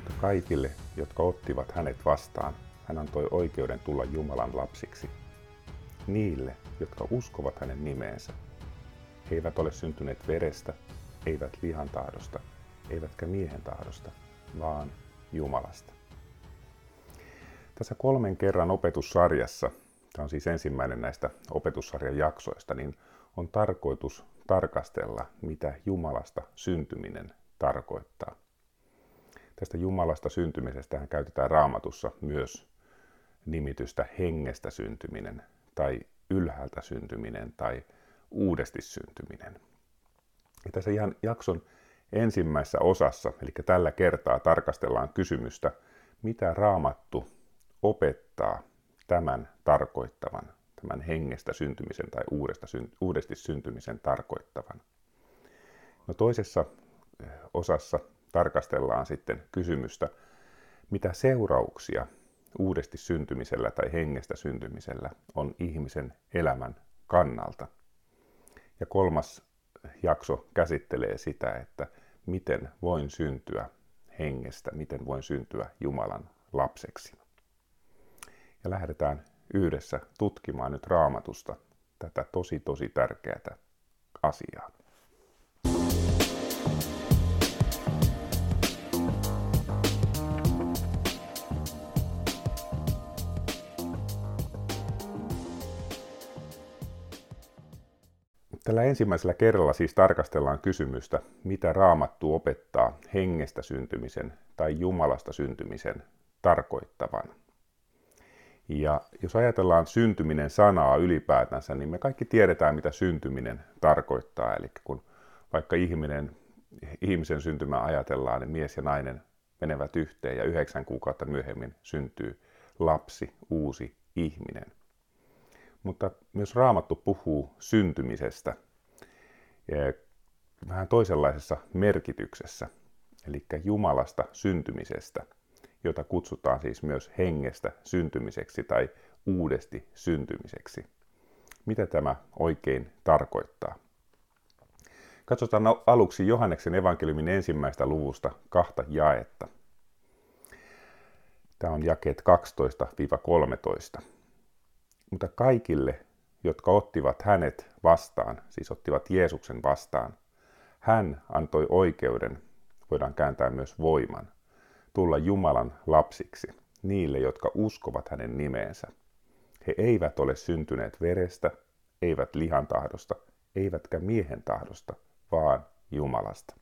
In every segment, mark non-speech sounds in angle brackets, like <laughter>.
Mutta kaikille, jotka ottivat hänet vastaan, hän antoi oikeuden tulla Jumalan lapsiksi. Niille, jotka uskovat hänen nimeensä. He eivät ole syntyneet verestä, eivät lihan tahdosta, eivätkä miehen tahdosta, vaan Jumalasta. Tässä kolmen kerran opetussarjassa, tämä on siis ensimmäinen näistä opetussarjan jaksoista, niin on tarkoitus tarkastella, mitä Jumalasta syntyminen tarkoittaa. Tästä Jumalasta syntymisestä käytetään raamatussa myös nimitystä hengestä syntyminen tai ylhäältä syntyminen tai uudesti syntyminen. Ja tässä ihan jakson ensimmäisessä osassa, eli tällä kertaa tarkastellaan kysymystä, mitä raamattu opettaa tämän tarkoittavan, tämän hengestä syntymisen tai uudesta, uudesti syntymisen tarkoittavan. No toisessa osassa tarkastellaan sitten kysymystä, mitä seurauksia uudesti syntymisellä tai hengestä syntymisellä on ihmisen elämän kannalta. Ja kolmas jakso käsittelee sitä, että miten voin syntyä hengestä, miten voin syntyä Jumalan lapseksi. Ja lähdetään yhdessä tutkimaan nyt raamatusta tätä tosi tosi tärkeää asiaa. Tällä ensimmäisellä kerralla siis tarkastellaan kysymystä, mitä raamattu opettaa hengestä syntymisen tai Jumalasta syntymisen tarkoittavan. Ja jos ajatellaan syntyminen sanaa ylipäätänsä, niin me kaikki tiedetään, mitä syntyminen tarkoittaa. Eli kun vaikka ihminen, ihmisen syntymä ajatellaan, niin mies ja nainen menevät yhteen ja yhdeksän kuukautta myöhemmin syntyy lapsi, uusi ihminen. Mutta myös Raamattu puhuu syntymisestä vähän toisenlaisessa merkityksessä, eli Jumalasta syntymisestä, jota kutsutaan siis myös hengestä syntymiseksi tai uudesti syntymiseksi. Mitä tämä oikein tarkoittaa? Katsotaan aluksi Johanneksen evankeliumin ensimmäistä luvusta kahta jaetta. Tämä on jakeet 12-13 mutta kaikille, jotka ottivat hänet vastaan, siis ottivat Jeesuksen vastaan, hän antoi oikeuden, voidaan kääntää myös voiman, tulla Jumalan lapsiksi niille, jotka uskovat hänen nimeensä. He eivät ole syntyneet verestä, eivät lihan tahdosta, eivätkä miehen tahdosta, vaan Jumalasta.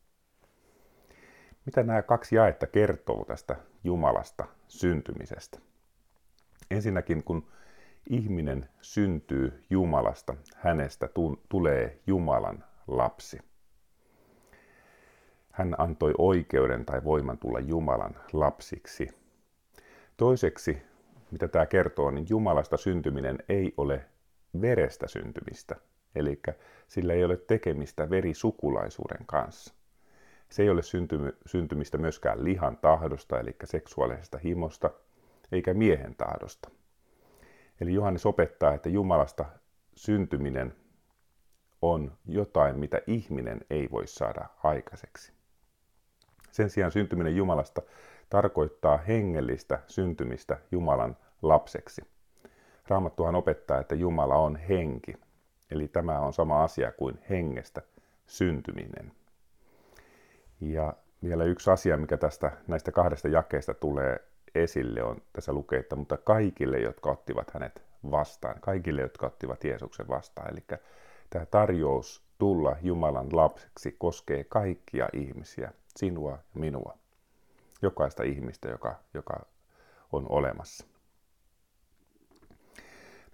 Mitä nämä kaksi jaetta kertoo tästä Jumalasta syntymisestä? Ensinnäkin, kun ihminen syntyy Jumalasta, hänestä tulee Jumalan lapsi. Hän antoi oikeuden tai voiman tulla Jumalan lapsiksi. Toiseksi, mitä tämä kertoo, niin Jumalasta syntyminen ei ole verestä syntymistä, eli sillä ei ole tekemistä verisukulaisuuden kanssa. Se ei ole syntymistä myöskään lihan tahdosta, eli seksuaalisesta himosta, eikä miehen tahdosta. Eli Johannes opettaa, että Jumalasta syntyminen on jotain, mitä ihminen ei voi saada aikaiseksi. Sen sijaan syntyminen Jumalasta tarkoittaa hengellistä syntymistä Jumalan lapseksi. Raamattuhan opettaa, että Jumala on henki, eli tämä on sama asia kuin hengestä syntyminen. Ja vielä yksi asia, mikä tästä näistä kahdesta jakeesta tulee esille on, tässä lukee, että mutta kaikille, jotka ottivat hänet vastaan, kaikille, jotka ottivat Jeesuksen vastaan. Eli tämä tarjous tulla Jumalan lapseksi koskee kaikkia ihmisiä, sinua ja minua, jokaista ihmistä, joka, joka on olemassa.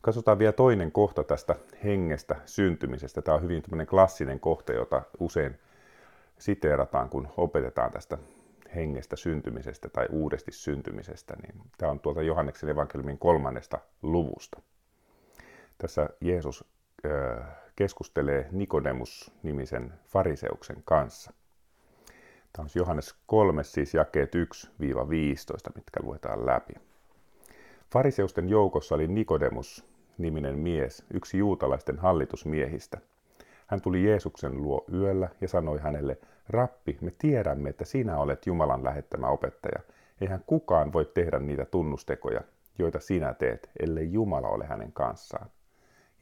Katsotaan vielä toinen kohta tästä hengestä syntymisestä. Tämä on hyvin klassinen kohta, jota usein siteerataan, kun opetetaan tästä hengestä syntymisestä tai uudesti syntymisestä, niin tämä on tuolta Johanneksen evankeliumin kolmannesta luvusta. Tässä Jeesus keskustelee Nikodemus-nimisen fariseuksen kanssa. Tämä on Johannes 3, siis jakeet 1-15, mitkä luetaan läpi. Fariseusten joukossa oli Nikodemus-niminen mies, yksi juutalaisten hallitusmiehistä. Hän tuli Jeesuksen luo yöllä ja sanoi hänelle, Rappi, me tiedämme, että sinä olet Jumalan lähettämä opettaja. Eihän kukaan voi tehdä niitä tunnustekoja, joita sinä teet, ellei Jumala ole hänen kanssaan.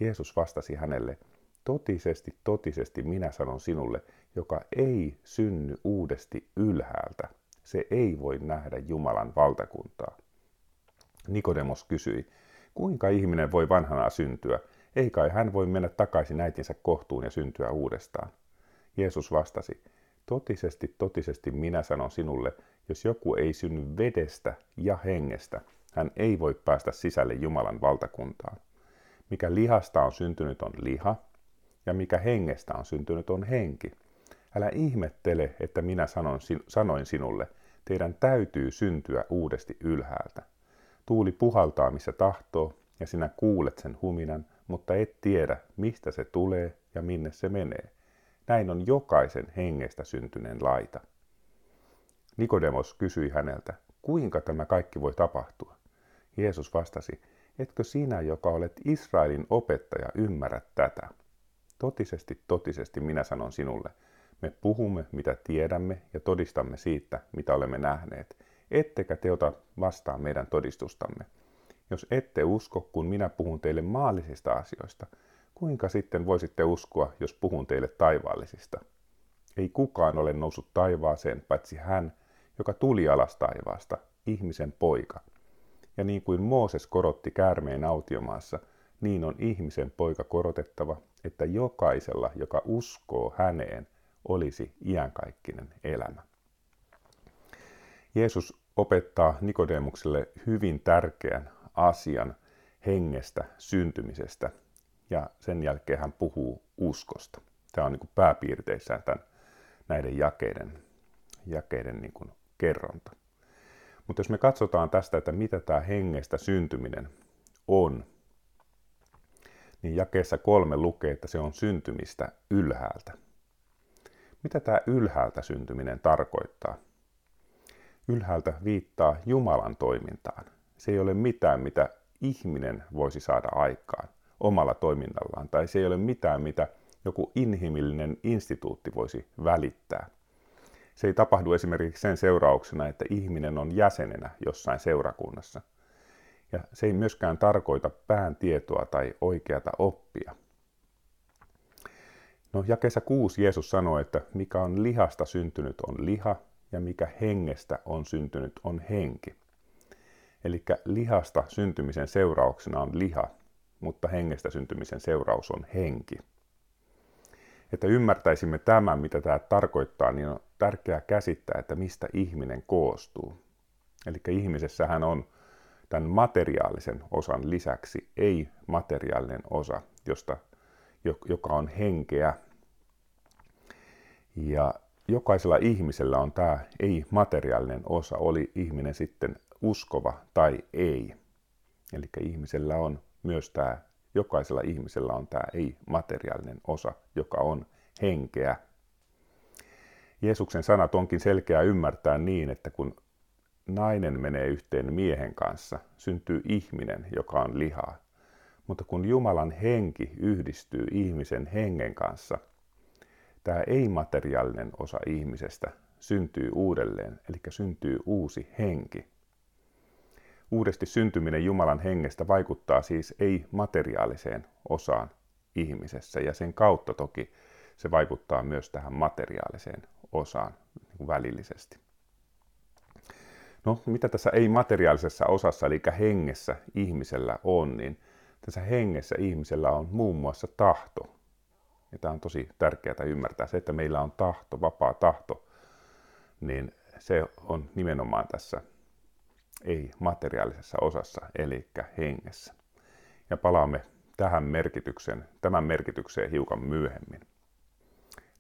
Jeesus vastasi hänelle, totisesti, totisesti minä sanon sinulle, joka ei synny uudesti ylhäältä, se ei voi nähdä Jumalan valtakuntaa. Nikodemos kysyi, kuinka ihminen voi vanhana syntyä? Ei kai hän voi mennä takaisin äitinsä kohtuun ja syntyä uudestaan. Jeesus vastasi, totisesti, totisesti minä sanon sinulle, jos joku ei synny vedestä ja hengestä, hän ei voi päästä sisälle Jumalan valtakuntaan. Mikä lihasta on syntynyt on liha, ja mikä hengestä on syntynyt on henki. Älä ihmettele, että minä sanon, sanoin sinulle, teidän täytyy syntyä uudesti ylhäältä. Tuuli puhaltaa missä tahtoo, ja sinä kuulet sen huminan, mutta et tiedä, mistä se tulee ja minne se menee. Näin on jokaisen hengestä syntyneen laita. Nikodemos kysyi häneltä, kuinka tämä kaikki voi tapahtua? Jeesus vastasi, etkö sinä, joka olet Israelin opettaja, ymmärrä tätä? Totisesti, totisesti minä sanon sinulle, me puhumme, mitä tiedämme, ja todistamme siitä, mitä olemme nähneet, ettekä te ota vastaan meidän todistustamme. Jos ette usko, kun minä puhun teille maallisista asioista, kuinka sitten voisitte uskoa, jos puhun teille taivaallisista? Ei kukaan ole noussut taivaaseen, paitsi hän, joka tuli alas taivaasta, ihmisen poika. Ja niin kuin Mooses korotti käärmeen autiomaassa, niin on ihmisen poika korotettava, että jokaisella, joka uskoo häneen, olisi iänkaikkinen elämä. Jeesus opettaa Nikodemukselle hyvin tärkeän asian hengestä, syntymisestä, ja sen jälkeen hän puhuu uskosta. Tämä on niin kuin pääpiirteissään tämän, näiden jakeiden, jakeiden niin kuin kerronta. Mutta jos me katsotaan tästä, että mitä tämä hengestä syntyminen on, niin jakeessa kolme lukee, että se on syntymistä ylhäältä. Mitä tämä ylhäältä syntyminen tarkoittaa? Ylhäältä viittaa Jumalan toimintaan. Se ei ole mitään, mitä ihminen voisi saada aikaan omalla toiminnallaan, tai se ei ole mitään, mitä joku inhimillinen instituutti voisi välittää. Se ei tapahdu esimerkiksi sen seurauksena, että ihminen on jäsenenä jossain seurakunnassa. Ja se ei myöskään tarkoita pään tietoa tai oikeata oppia. No jakeessa 6 Jeesus sanoi, että mikä on lihasta syntynyt on liha ja mikä hengestä on syntynyt on henki. Eli lihasta syntymisen seurauksena on liha, mutta hengestä syntymisen seuraus on henki. Että ymmärtäisimme tämän, mitä tämä tarkoittaa, niin on tärkeää käsittää, että mistä ihminen koostuu. Eli ihmisessähän on tämän materiaalisen osan lisäksi ei-materiaalinen osa, josta joka on henkeä. Ja jokaisella ihmisellä on tämä ei-materiaalinen osa, oli ihminen sitten uskova tai ei. Eli ihmisellä on myös tämä, jokaisella ihmisellä on tämä ei-materiaalinen osa, joka on henkeä. Jeesuksen sanat onkin selkeää ymmärtää niin, että kun nainen menee yhteen miehen kanssa, syntyy ihminen, joka on lihaa. Mutta kun Jumalan henki yhdistyy ihmisen hengen kanssa, tämä ei-materiaalinen osa ihmisestä syntyy uudelleen, eli syntyy uusi henki. Uudesti syntyminen Jumalan hengestä vaikuttaa siis ei-materiaaliseen osaan ihmisessä, ja sen kautta toki se vaikuttaa myös tähän materiaaliseen osaan niin välillisesti. No, mitä tässä ei-materiaalisessa osassa, eli hengessä ihmisellä on, niin tässä hengessä ihmisellä on muun muassa tahto. Ja tämä on tosi tärkeää ymmärtää. Se, että meillä on tahto, vapaa tahto, niin se on nimenomaan tässä ei-materiaalisessa osassa, eli hengessä. Ja palaamme tähän merkitykseen, tämän merkitykseen hiukan myöhemmin.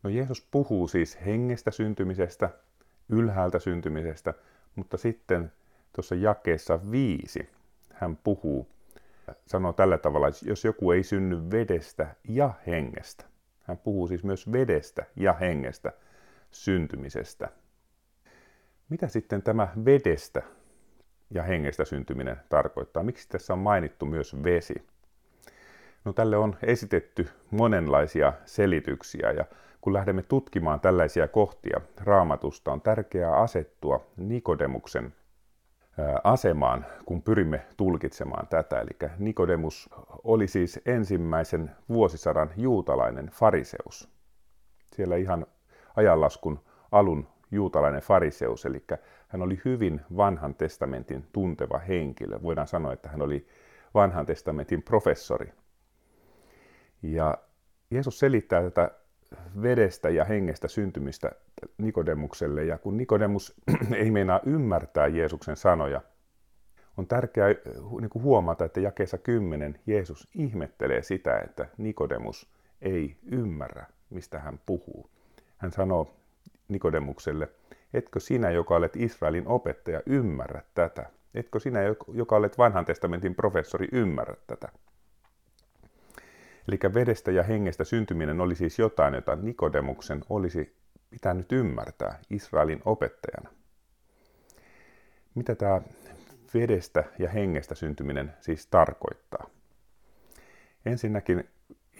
No Jeesus puhuu siis hengestä syntymisestä, ylhäältä syntymisestä, mutta sitten tuossa jakeessa viisi hän puhuu, sanoo tällä tavalla, että jos joku ei synny vedestä ja hengestä, hän puhuu siis myös vedestä ja hengestä syntymisestä. Mitä sitten tämä vedestä ja hengestä syntyminen tarkoittaa? Miksi tässä on mainittu myös vesi? No tälle on esitetty monenlaisia selityksiä ja kun lähdemme tutkimaan tällaisia kohtia raamatusta, on tärkeää asettua Nikodemuksen asemaan, kun pyrimme tulkitsemaan tätä. Eli Nikodemus oli siis ensimmäisen vuosisadan juutalainen fariseus. Siellä ihan ajanlaskun alun juutalainen fariseus, eli hän oli hyvin vanhan testamentin tunteva henkilö. Voidaan sanoa, että hän oli vanhan testamentin professori. Ja Jeesus selittää tätä vedestä ja hengestä syntymistä Nikodemukselle, ja kun Nikodemus <clears throat> ei meinaa ymmärtää Jeesuksen sanoja, on tärkeää niin huomata, että jakeessa 10 Jeesus ihmettelee sitä, että Nikodemus ei ymmärrä, mistä hän puhuu. Hän sanoo Nikodemukselle, etkö sinä, joka olet Israelin opettaja, ymmärrä tätä? Etkö sinä, joka olet vanhan testamentin professori, ymmärrä tätä? Eli vedestä ja hengestä syntyminen oli siis jotain, jota Nikodemuksen olisi pitänyt ymmärtää Israelin opettajana. Mitä tämä vedestä ja hengestä syntyminen siis tarkoittaa? Ensinnäkin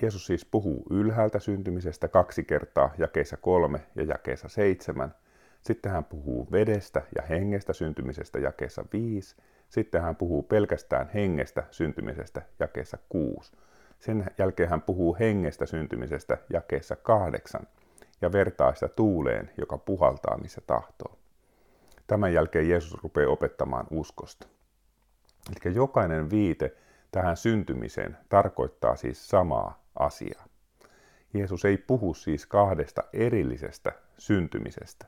Jeesus siis puhuu ylhäältä syntymisestä kaksi kertaa jakeessa kolme ja jakeessa seitsemän. Sitten hän puhuu vedestä ja hengestä syntymisestä jakeessa viisi. Sitten hän puhuu pelkästään hengestä syntymisestä jakeessa kuusi. Sen jälkeen hän puhuu hengestä syntymisestä jakeessa kahdeksan ja vertaa sitä tuuleen, joka puhaltaa missä tahtoo. Tämän jälkeen Jeesus rupeaa opettamaan uskosta. Eli jokainen viite tähän syntymiseen tarkoittaa siis samaa asiaa. Jeesus ei puhu siis kahdesta erillisestä syntymisestä.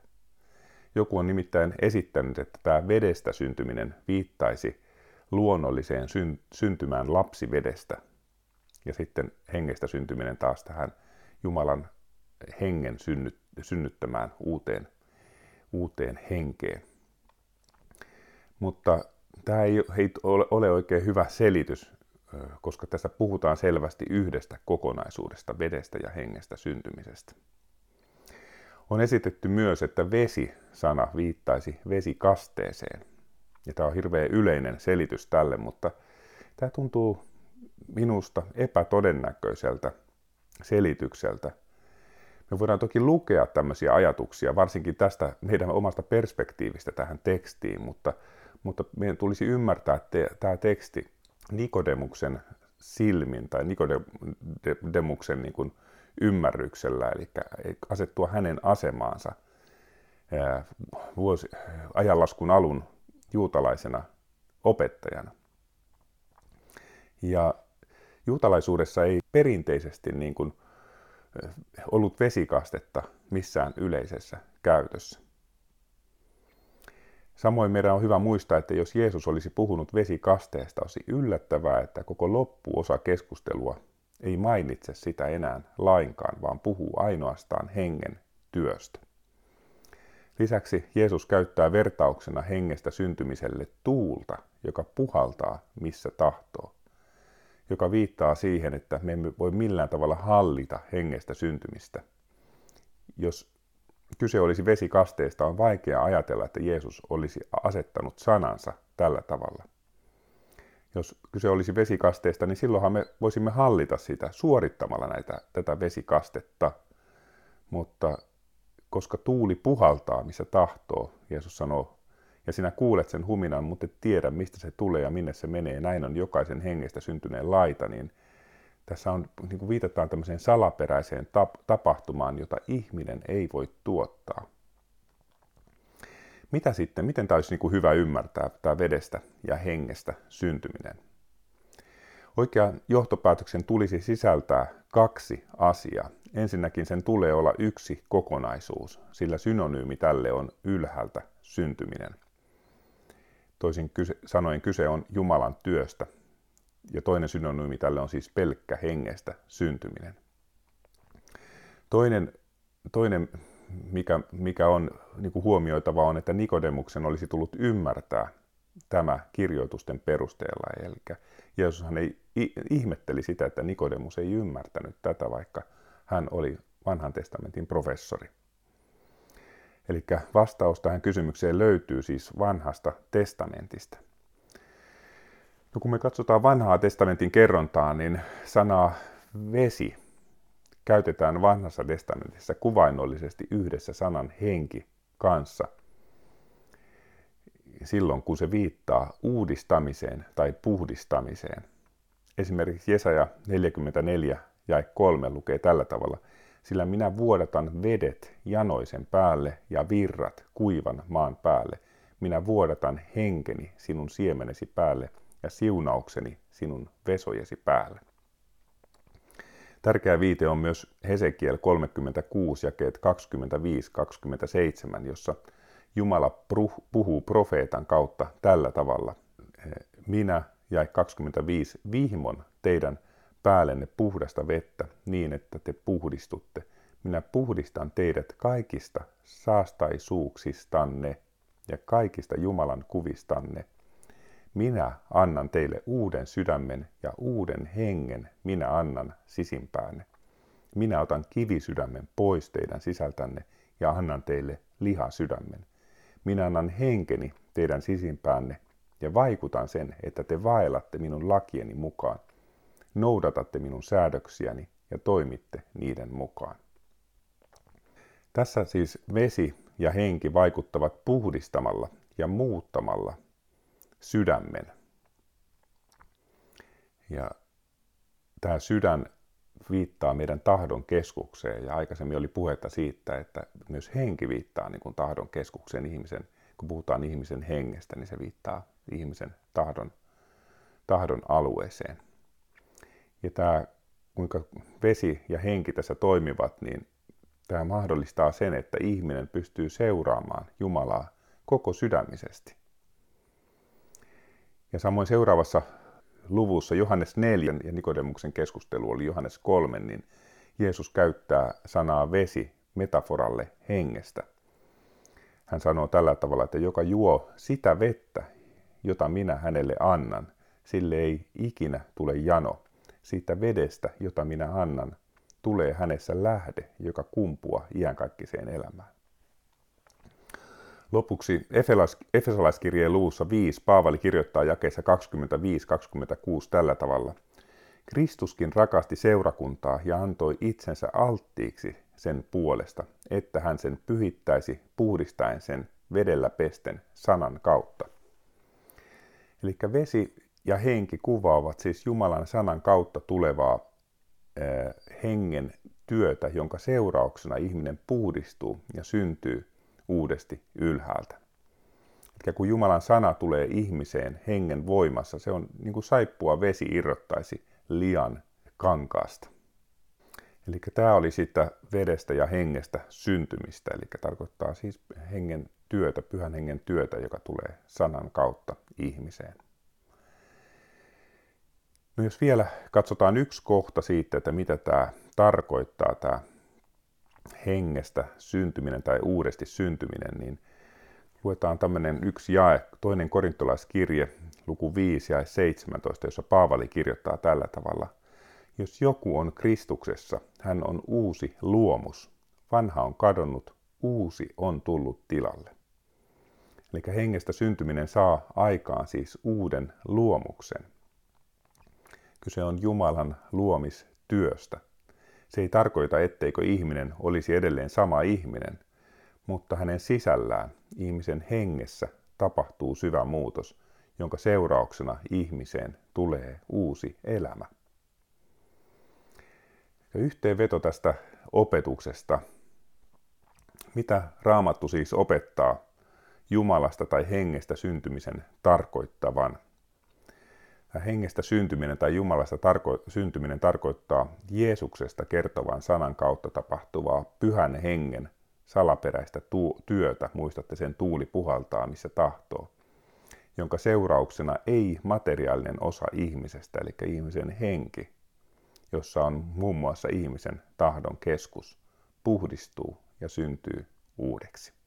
Joku on nimittäin esittänyt, että tämä vedestä syntyminen viittaisi luonnolliseen syntymään lapsivedestä, ja sitten hengestä syntyminen taas tähän Jumalan hengen synnyt, synnyttämään uuteen, uuteen henkeen. Mutta tämä ei ole oikein hyvä selitys, koska tässä puhutaan selvästi yhdestä kokonaisuudesta, vedestä ja hengestä syntymisestä. On esitetty myös, että vesi-sana viittaisi vesikasteeseen. Ja tämä on hirveän yleinen selitys tälle, mutta tämä tuntuu minusta epätodennäköiseltä selitykseltä. Me voidaan toki lukea tämmöisiä ajatuksia, varsinkin tästä meidän omasta perspektiivistä tähän tekstiin, mutta, mutta meidän tulisi ymmärtää että tämä teksti Nikodemuksen silmin tai Nikodemuksen niin kuin ymmärryksellä, eli asettua hänen asemaansa vuosi, ajanlaskun alun juutalaisena opettajana. Ja juutalaisuudessa ei perinteisesti niin kuin ollut vesikastetta missään yleisessä käytössä. Samoin meidän on hyvä muistaa, että jos Jeesus olisi puhunut vesikasteesta, olisi yllättävää, että koko loppuosa keskustelua ei mainitse sitä enää lainkaan, vaan puhuu ainoastaan hengen työstä. Lisäksi Jeesus käyttää vertauksena hengestä syntymiselle tuulta, joka puhaltaa missä tahtoo joka viittaa siihen, että me emme voi millään tavalla hallita hengestä syntymistä. Jos kyse olisi vesikasteesta, on vaikea ajatella, että Jeesus olisi asettanut sanansa tällä tavalla. Jos kyse olisi vesikasteesta, niin silloinhan me voisimme hallita sitä suorittamalla näitä, tätä vesikastetta. Mutta koska tuuli puhaltaa, missä tahtoo, Jeesus sanoo ja sinä kuulet sen huminan, mutta et tiedä, mistä se tulee ja minne se menee. Näin on jokaisen hengestä syntyneen laita, niin tässä on, niin kuin viitataan tämmöiseen salaperäiseen tap- tapahtumaan, jota ihminen ei voi tuottaa. Mitä sitten, miten tämä olisi niin kuin hyvä ymmärtää, tämä vedestä ja hengestä syntyminen? Oikean johtopäätöksen tulisi sisältää kaksi asiaa. Ensinnäkin sen tulee olla yksi kokonaisuus, sillä synonyymi tälle on ylhäältä syntyminen. Toisin kyse, sanoen kyse on Jumalan työstä. Ja toinen synonyymi tälle on siis pelkkä hengestä syntyminen. Toinen, toinen mikä, mikä on niin huomioitava on, että Nikodemuksen olisi tullut ymmärtää tämä kirjoitusten perusteella. Eli Jeesushan ei ihmetteli sitä, että Nikodemus ei ymmärtänyt tätä, vaikka hän oli vanhan testamentin professori. Eli vastaus tähän kysymykseen löytyy siis vanhasta testamentista. No kun me katsotaan vanhaa testamentin kerrontaa, niin sanaa vesi käytetään vanhassa testamentissa kuvainnollisesti yhdessä sanan henki kanssa silloin, kun se viittaa uudistamiseen tai puhdistamiseen. Esimerkiksi Jesaja 44 ja 3 lukee tällä tavalla, sillä minä vuodatan vedet janoisen päälle ja virrat kuivan maan päälle. Minä vuodatan henkeni sinun siemenesi päälle ja siunaukseni sinun vesojesi päälle. Tärkeä viite on myös Hesekiel 36 jakeet 25-27, jossa Jumala puhuu profeetan kautta tällä tavalla. Minä, ja 25, vihmon teidän päällenne puhdasta vettä niin, että te puhdistutte. Minä puhdistan teidät kaikista saastaisuuksistanne ja kaikista Jumalan kuvistanne. Minä annan teille uuden sydämen ja uuden hengen minä annan sisimpäänne. Minä otan kivisydämen pois teidän sisältänne ja annan teille lihasydämen. Minä annan henkeni teidän sisimpäänne ja vaikutan sen, että te vaellatte minun lakieni mukaan, noudatatte minun säädöksiäni ja toimitte niiden mukaan. Tässä siis vesi ja henki vaikuttavat puhdistamalla ja muuttamalla sydämen. Ja tämä sydän viittaa meidän tahdon keskukseen ja aikaisemmin oli puhetta siitä, että myös henki viittaa niin kuin tahdon keskukseen ihmisen, kun puhutaan ihmisen hengestä, niin se viittaa ihmisen tahdon, tahdon alueeseen. Ja tämä, kuinka vesi ja henki tässä toimivat, niin tämä mahdollistaa sen, että ihminen pystyy seuraamaan Jumalaa koko sydämisesti. Ja samoin seuraavassa luvussa Johannes 4 ja Nikodemuksen keskustelu oli Johannes 3, niin Jeesus käyttää sanaa vesi metaforalle hengestä. Hän sanoo tällä tavalla, että joka juo sitä vettä, jota minä hänelle annan, sille ei ikinä tule jano. Siitä vedestä, jota minä annan, tulee hänessä lähde, joka kumpua iänkaikkiseen elämään. Lopuksi Efesolaiskirjeen luussa 5 Paavali kirjoittaa jakeessa 25-26 tällä tavalla. Kristuskin rakasti seurakuntaa ja antoi itsensä alttiiksi sen puolesta, että hän sen pyhittäisi puhdistaen sen vedellä pesten sanan kautta. Eli vesi ja henki kuvaavat siis Jumalan sanan kautta tulevaa äh, hengen työtä, jonka seurauksena ihminen puhdistuu ja syntyy uudesti ylhäältä. Eli kun Jumalan sana tulee ihmiseen hengen voimassa, se on niin kuin saippua vesi irrottaisi lian kankaasta. Eli tämä oli sitä vedestä ja hengestä syntymistä, eli tarkoittaa siis hengen työtä, pyhän hengen työtä, joka tulee sanan kautta ihmiseen. No jos vielä katsotaan yksi kohta siitä, että mitä tämä tarkoittaa, tämä hengestä syntyminen tai uudesti syntyminen, niin luetaan tämmöinen yksi jae, toinen korintolaiskirje, luku 5 ja 17, jossa Paavali kirjoittaa tällä tavalla. Jos joku on Kristuksessa, hän on uusi luomus. Vanha on kadonnut, uusi on tullut tilalle. Eli hengestä syntyminen saa aikaan siis uuden luomuksen. Kyse on Jumalan luomistyöstä. Se ei tarkoita, etteikö ihminen olisi edelleen sama ihminen, mutta hänen sisällään, ihmisen hengessä, tapahtuu syvä muutos, jonka seurauksena ihmiseen tulee uusi elämä. Ja yhteenveto tästä opetuksesta. Mitä Raamattu siis opettaa Jumalasta tai hengestä syntymisen tarkoittavan? Hengestä syntyminen tai Jumalasta tarko- syntyminen tarkoittaa Jeesuksesta kertovan sanan kautta tapahtuvaa pyhän hengen salaperäistä tu- työtä, muistatte sen tuuli puhaltaa missä tahtoo, jonka seurauksena ei materiaalinen osa ihmisestä, eli ihmisen henki, jossa on muun muassa ihmisen tahdon keskus, puhdistuu ja syntyy uudeksi.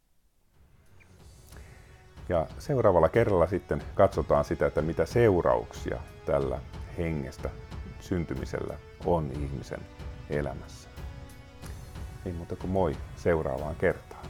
Ja seuraavalla kerralla sitten katsotaan sitä, että mitä seurauksia tällä hengestä syntymisellä on ihmisen elämässä. Ei muuta kuin moi seuraavaan kertaan.